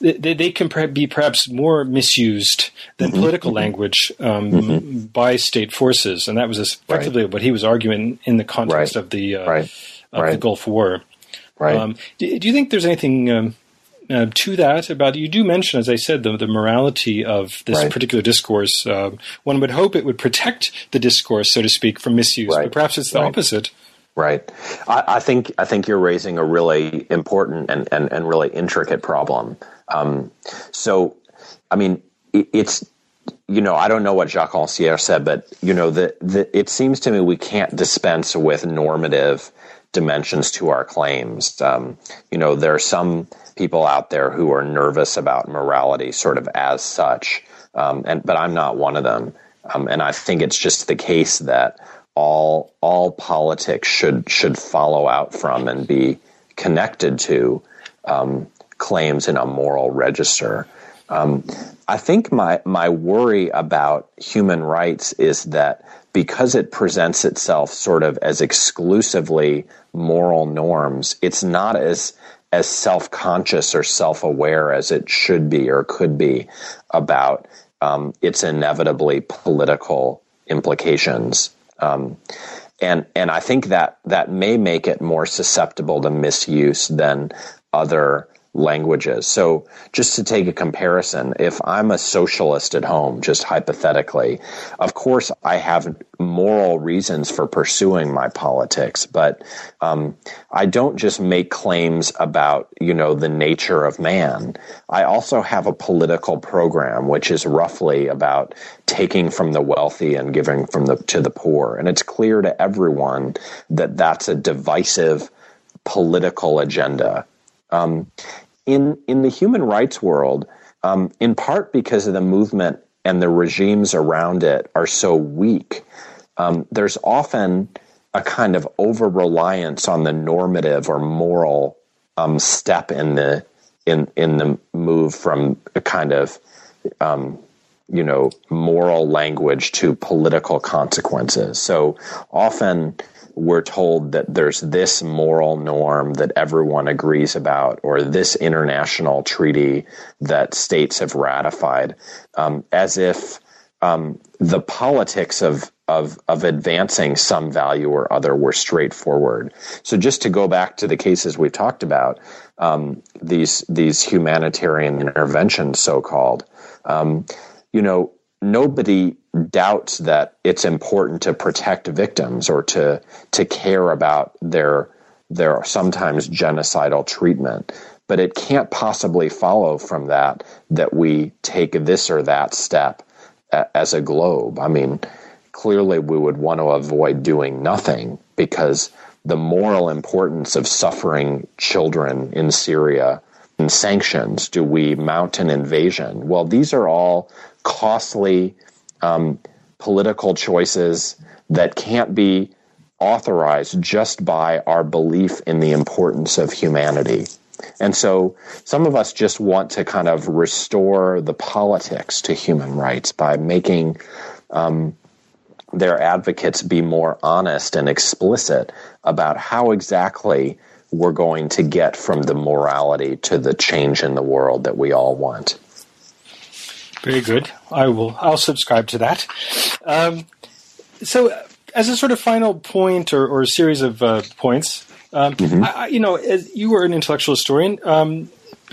they, they, can be perhaps more misused than mm-hmm. political language um, mm-hmm. by state forces, and that was effectively right. what he was arguing in the context right. of the uh, right. of the Gulf War. Right. Um, do, do, you think there's anything um, uh, to that about you do mention, as I said, the, the morality of this right. particular discourse. Uh, one would hope it would protect the discourse, so to speak, from misuse, right. but perhaps it's the right. opposite. Right. I, I, think I think you're raising a really important and, and, and really intricate problem. Um, so, I mean, it, it's you know, I don't know what Jacques Rancière said, but you know, the, the it seems to me we can't dispense with normative dimensions to our claims. Um, you know, there are some people out there who are nervous about morality, sort of as such, um, and but I'm not one of them. Um, and I think it's just the case that all all politics should should follow out from and be connected to um, claims in a moral register. Um, I think my my worry about human rights is that because it presents itself sort of as exclusively moral norms, it's not as as self conscious or self aware as it should be or could be about um, its inevitably political implications. Um, and and I think that that may make it more susceptible to misuse than other languages. So just to take a comparison, if I'm a socialist at home, just hypothetically, of course I have moral reasons for pursuing my politics, but um, I don't just make claims about, you know, the nature of man. I also have a political program, which is roughly about taking from the wealthy and giving from the to the poor. And it's clear to everyone that that's a divisive political agenda. Um, in in the human rights world, um, in part because of the movement and the regimes around it are so weak, um, there's often a kind of over reliance on the normative or moral um, step in the in in the move from a kind of um, you know moral language to political consequences. So often we're told that there's this moral norm that everyone agrees about, or this international treaty that states have ratified, um, as if um, the politics of of of advancing some value or other were straightforward. So just to go back to the cases we've talked about, um, these these humanitarian interventions, so called, um, you know, nobody doubts that it's important to protect victims or to to care about their their sometimes genocidal treatment. But it can't possibly follow from that that we take this or that step as a globe. I mean clearly we would want to avoid doing nothing because the moral importance of suffering children in Syria sanctions do we mount an invasion well these are all costly um, political choices that can't be authorized just by our belief in the importance of humanity. And so some of us just want to kind of restore the politics to human rights by making um, their advocates be more honest and explicit about how exactly we're going to get from the morality to the change in the world that we all want. Very good. I will. I'll subscribe to that. Um, so, as a sort of final point or, or a series of uh, points, um, mm-hmm. I, you know, as you were an intellectual historian. Um,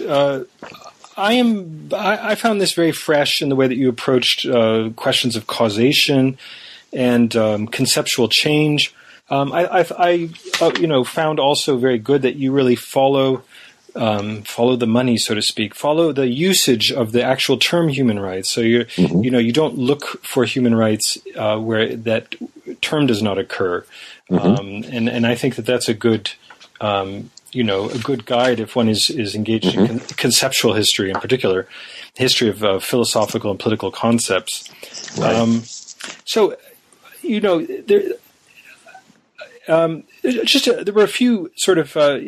uh, I am. I, I, found this very fresh in the way that you approached uh, questions of causation and um, conceptual change. Um, I, I, I uh, you know, found also very good that you really follow um, follow the money, so to speak, follow the usage of the actual term human rights. So you mm-hmm. you know you don't look for human rights uh, where that term does not occur, mm-hmm. um, and and I think that that's a good um, you know, a good guide if one is, is engaged mm-hmm. in con- conceptual history in particular, history of uh, philosophical and political concepts. Right. Um, so, you know, there, um, just a, there were a few sort of uh,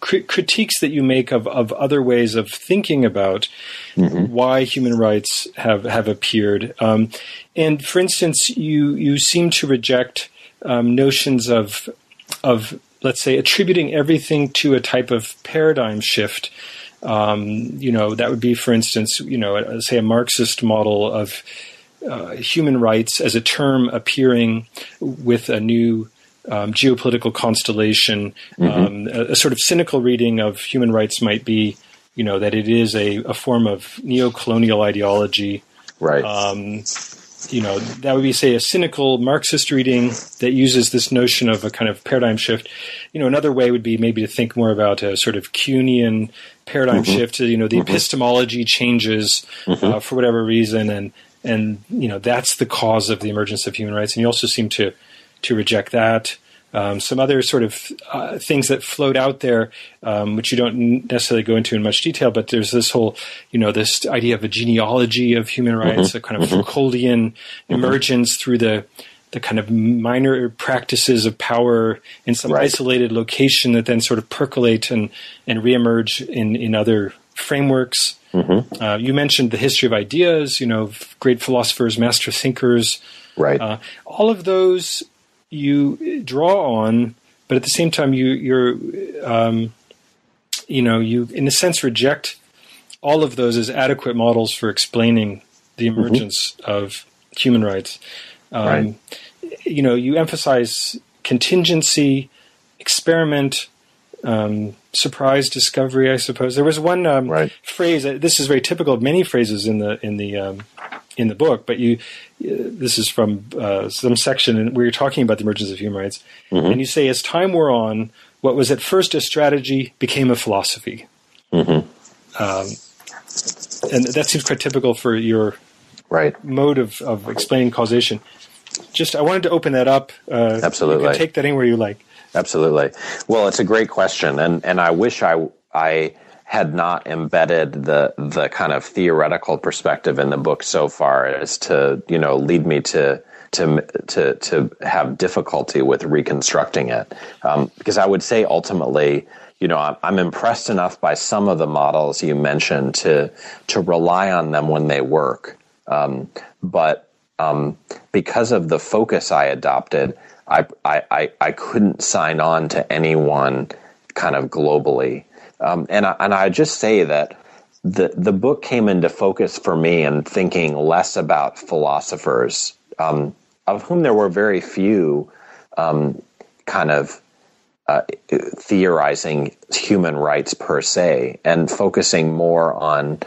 critiques that you make of, of other ways of thinking about mm-hmm. why human rights have have appeared. Um, and for instance, you you seem to reject um, notions of of let's say attributing everything to a type of paradigm shift. Um, you know, that would be, for instance, you know, say a Marxist model of uh, human rights as a term appearing with a new um, geopolitical constellation. Mm-hmm. Um, a, a, sort of cynical reading of human rights might be, you know, that it is a, a form of neo-colonial ideology. Right. Um, you know, that would be, say, a cynical Marxist reading that uses this notion of a kind of paradigm shift. You know, another way would be maybe to think more about a sort of Kuhnian paradigm mm-hmm. shift. You know, the mm-hmm. epistemology changes mm-hmm. uh, for whatever reason, and and you know that's the cause of the emergence of human rights. And you also seem to to reject that. Um, some other sort of uh, things that float out there, um, which you don't necessarily go into in much detail, but there's this whole, you know, this idea of a genealogy of human mm-hmm. rights, mm-hmm. a kind of mm-hmm. Foucauldian mm-hmm. emergence through the the kind of minor practices of power in some right. isolated location that then sort of percolate and and reemerge in in other frameworks. Mm-hmm. Uh, you mentioned the history of ideas, you know, great philosophers, master thinkers. Right. Uh, all of those you draw on, but at the same time, you you're um, you know you in a sense reject all of those as adequate models for explaining the mm-hmm. emergence mm-hmm. of human rights. Um, right. You know, you emphasize contingency, experiment, um, surprise discovery. I suppose there was one um, right. phrase. This is very typical of many phrases in the in the um, in the book, but you this is from uh, some section where you're talking about the emergence of human rights, mm-hmm. and you say, as time wore on, what was at first a strategy became a philosophy. Mm-hmm. Um, and that seems quite typical for your right mode of, of explaining causation. Just, I wanted to open that up. Uh, Absolutely, you can take that anywhere you like. Absolutely. Well, it's a great question, and and I wish I I had not embedded the the kind of theoretical perspective in the book so far as to you know lead me to to to to have difficulty with reconstructing it um, because I would say ultimately you know I'm, I'm, impressed enough by some of the models you mentioned to to rely on them when they work um, but um, because of the focus I adopted I, I I couldn't sign on to anyone kind of globally. Um, and I, and I just say that the the book came into focus for me in thinking less about philosophers, um, of whom there were very few, um, kind of uh, theorizing human rights per se, and focusing more on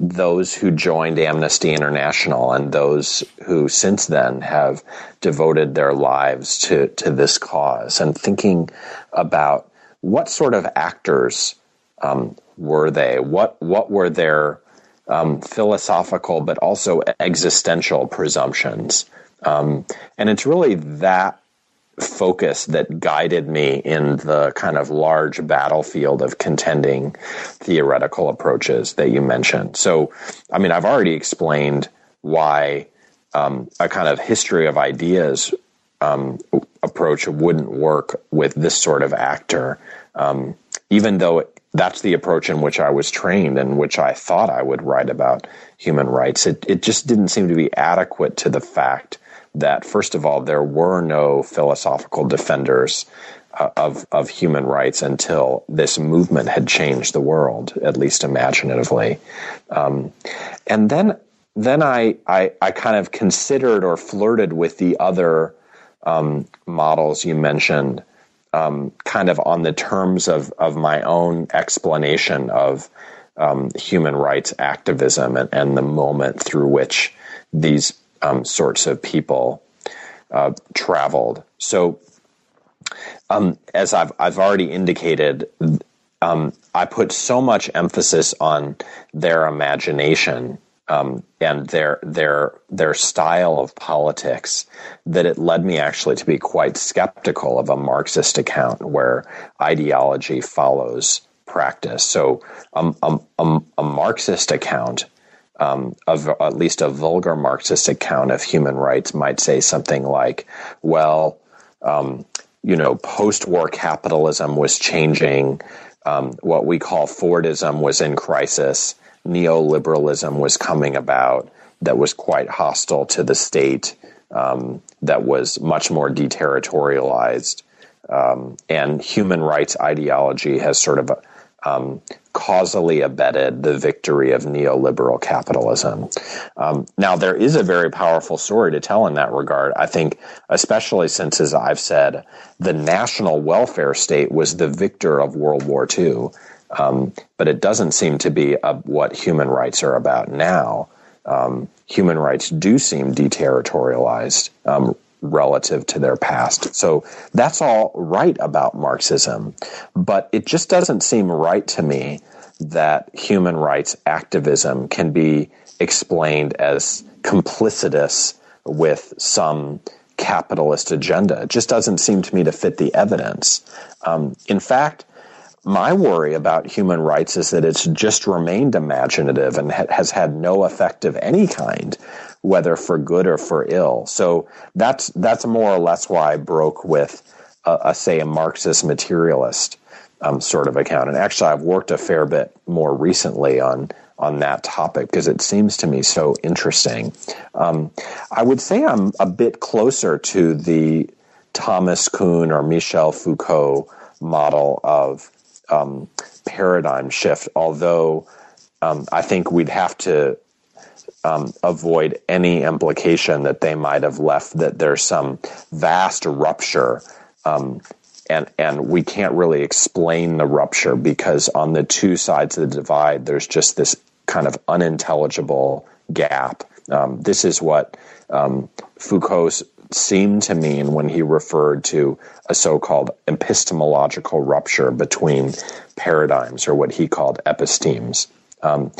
those who joined Amnesty International and those who since then have devoted their lives to to this cause, and thinking about what sort of actors um, were they? What what were their um, philosophical but also existential presumptions? Um, and it's really that focus that guided me in the kind of large battlefield of contending theoretical approaches that you mentioned. So, I mean, I've already explained why um, a kind of history of ideas um, approach wouldn't work with this sort of actor, um, even though that's the approach in which I was trained and which I thought I would write about human rights. It, it just didn't seem to be adequate to the fact that, first of all, there were no philosophical defenders uh, of, of human rights until this movement had changed the world, at least imaginatively. Um, and then, then I, I, I, kind of considered or flirted with the other um, models you mentioned um, kind of on the terms of, of my own explanation of um, human rights activism and, and, the moment through which these um, sorts of people uh, traveled. So, um, as I've, I've already indicated, um, I put so much emphasis on their imagination um, and their their their style of politics that it led me actually to be quite skeptical of a Marxist account where ideology follows practice. So um, um, um a Marxist account. Um, of at least a vulgar Marxist account of human rights might say something like, "Well, um, you know, post-war capitalism was changing. what we call Fordism was in crisis." neoliberalism was coming about that was quite hostile to the state, um, that was much more deterritorialized. Um, and human rights ideology has sort of um, causally abetted the victory of neoliberal capitalism. Um, now, there is a very powerful story to tell in that regard. I think, especially since, as I've said, the national welfare state was the victor of World War II. Um, but it doesn't seem to be a, what human rights are about now. Um, human rights do seem deterritorialized um, relative to their past. So that's all right about Marxism, but it just doesn't seem right to me that human rights activism can be explained as complicitous with some capitalist agenda. It just doesn't seem to me to fit the evidence. Um, in fact, my worry about human rights is that it's just remained imaginative and ha- has had no effect of any kind, whether for good or for ill. So that's that's more or less why I broke with, a, a say, a Marxist materialist um, sort of account. And actually, I've worked a fair bit more recently on on that topic because it seems to me so interesting. Um, I would say I'm a bit closer to the Thomas Kuhn or Michel Foucault model of um, paradigm shift, although um, I think we'd have to um, avoid any implication that they might have left that there's some vast rupture. Um, and, and we can't really explain the rupture because on the two sides of the divide, there's just this kind of unintelligible gap. Um, this is what um, Foucault's seemed to mean when he referred to a so-called epistemological rupture between paradigms, or what he called epistemes. Um,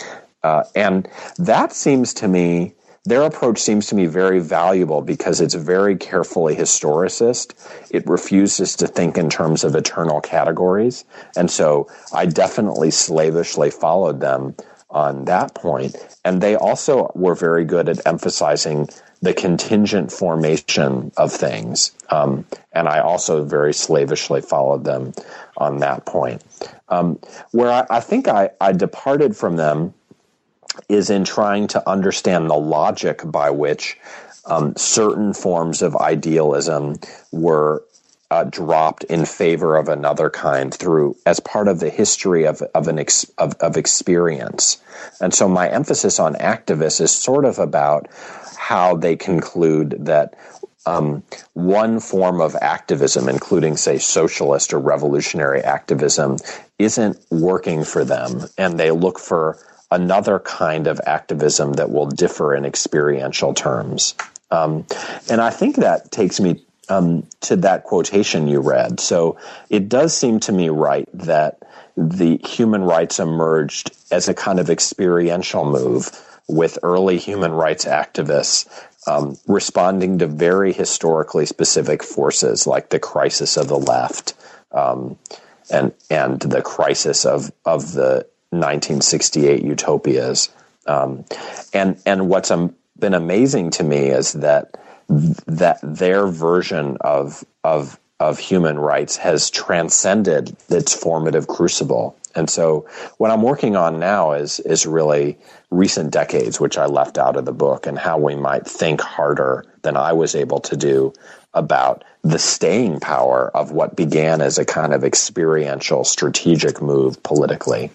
uh, and that seems to me, their approach seems to me very valuable because it's very carefully historicist. It refuses to think in terms of eternal categories. And so I definitely slavishly followed them on that point. And they also were very good at emphasizing the contingent formation of things. Um, and I also very slavishly followed them on that point. Um, where I, I think I, I departed from them is in trying to understand the logic by which um, certain forms of idealism were uh, dropped in favor of another kind through as part of the history of of an ex, of, of experience. And so my emphasis on activists is sort of about how they conclude that um, one form of activism, including, say, socialist or revolutionary activism, isn't working for them, and they look for another kind of activism that will differ in experiential terms. Um, and I think that takes me um, to that quotation you read. So it does seem to me right that the human rights emerged as a kind of experiential move with early human rights activists um, responding to very historically specific forces like the crisis of the left um, and and the crisis of of the 1968 utopias. Um, and and what's been amazing to me is that that their version of of of human rights has transcended its formative crucible. And so what I'm working on now is is really recent decades, which I left out of the book, and how we might think harder than I was able to do about the staying power of what began as a kind of experiential strategic move politically.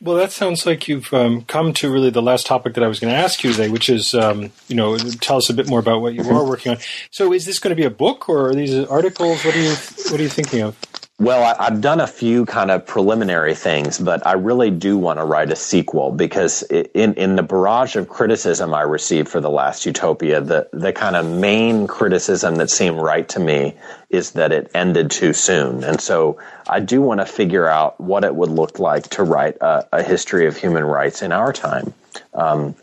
Well, that sounds like you've um, come to really the last topic that I was going to ask you today, which is, um, you know, tell us a bit more about what you mm-hmm. are working on. So, is this going to be a book, or are these articles? What are you What are you thinking of? Well, I, have done a few kind of preliminary things, but I really do want to write a sequel because in in the barrage of criticism I received for the last Utopia, the the kind of main criticism that seemed right to me is that it ended too soon, and so I do want to figure out what it would look like to write a, a history of human rights in our time. um,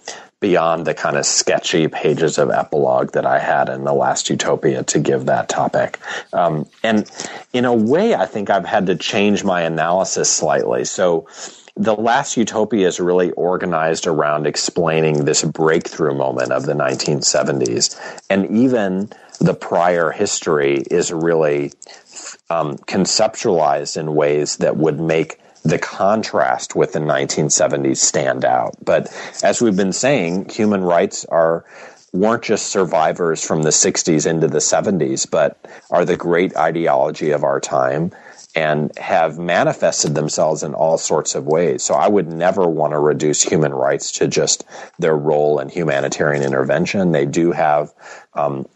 beyond the kind of sketchy pages of epilogue that I had in the last Utopia to give that topic. Um, and in a way, I think I've had to change my analysis slightly. So the last Utopia is really organized around explaining this breakthrough moment of the 1970s. And even the prior history is really um, conceptualized in ways that would make the contrast with the 1970s stand out. But as we've been saying, human rights are weren't just survivors from the 60s into the 70s, but are the great ideology of our time and have manifested themselves in all sorts of ways. So I would never want to reduce human rights to just their role in humanitarian intervention. They do have um,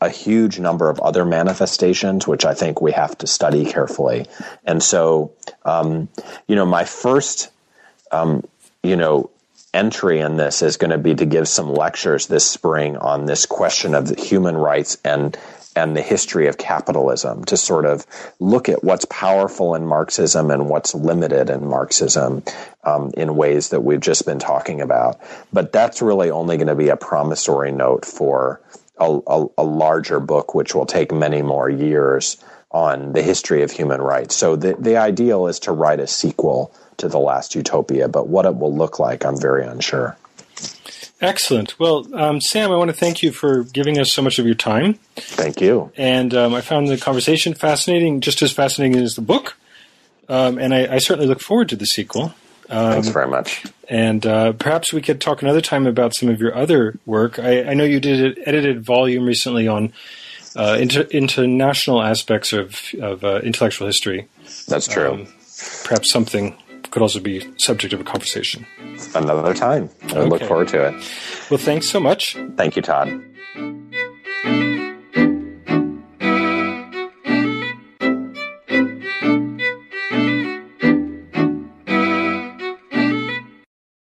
a huge number of other manifestations, which I think we have to study carefully. And so, um, you know, my first, um, you know, entry in this is going to be to give some lectures this spring on this question of human rights and and the history of capitalism to sort of look at what's powerful in Marxism and what's limited in Marxism um, in ways that we've just been talking about. But that's really only going to be a promissory note for a, a, a larger book, which will take many more years on the history of human rights. So the, the ideal is to write a sequel to The Last Utopia, but what it will look like, I'm very unsure. Excellent. Well, um, Sam, I want to thank you for giving us so much of your time. Thank you. And um, I found the conversation fascinating, just as fascinating as the book. Um, and I, I, certainly look forward to the sequel. Thanks um, very much. And uh, perhaps we could talk another time about some of your other work. I, I know you did an edited volume recently on uh, inter- international aspects of, of uh, intellectual history. That's true. Um, perhaps something could also be subject of a conversation. Another time. I okay. look forward to it. Well, thanks so much. Thank you, Todd.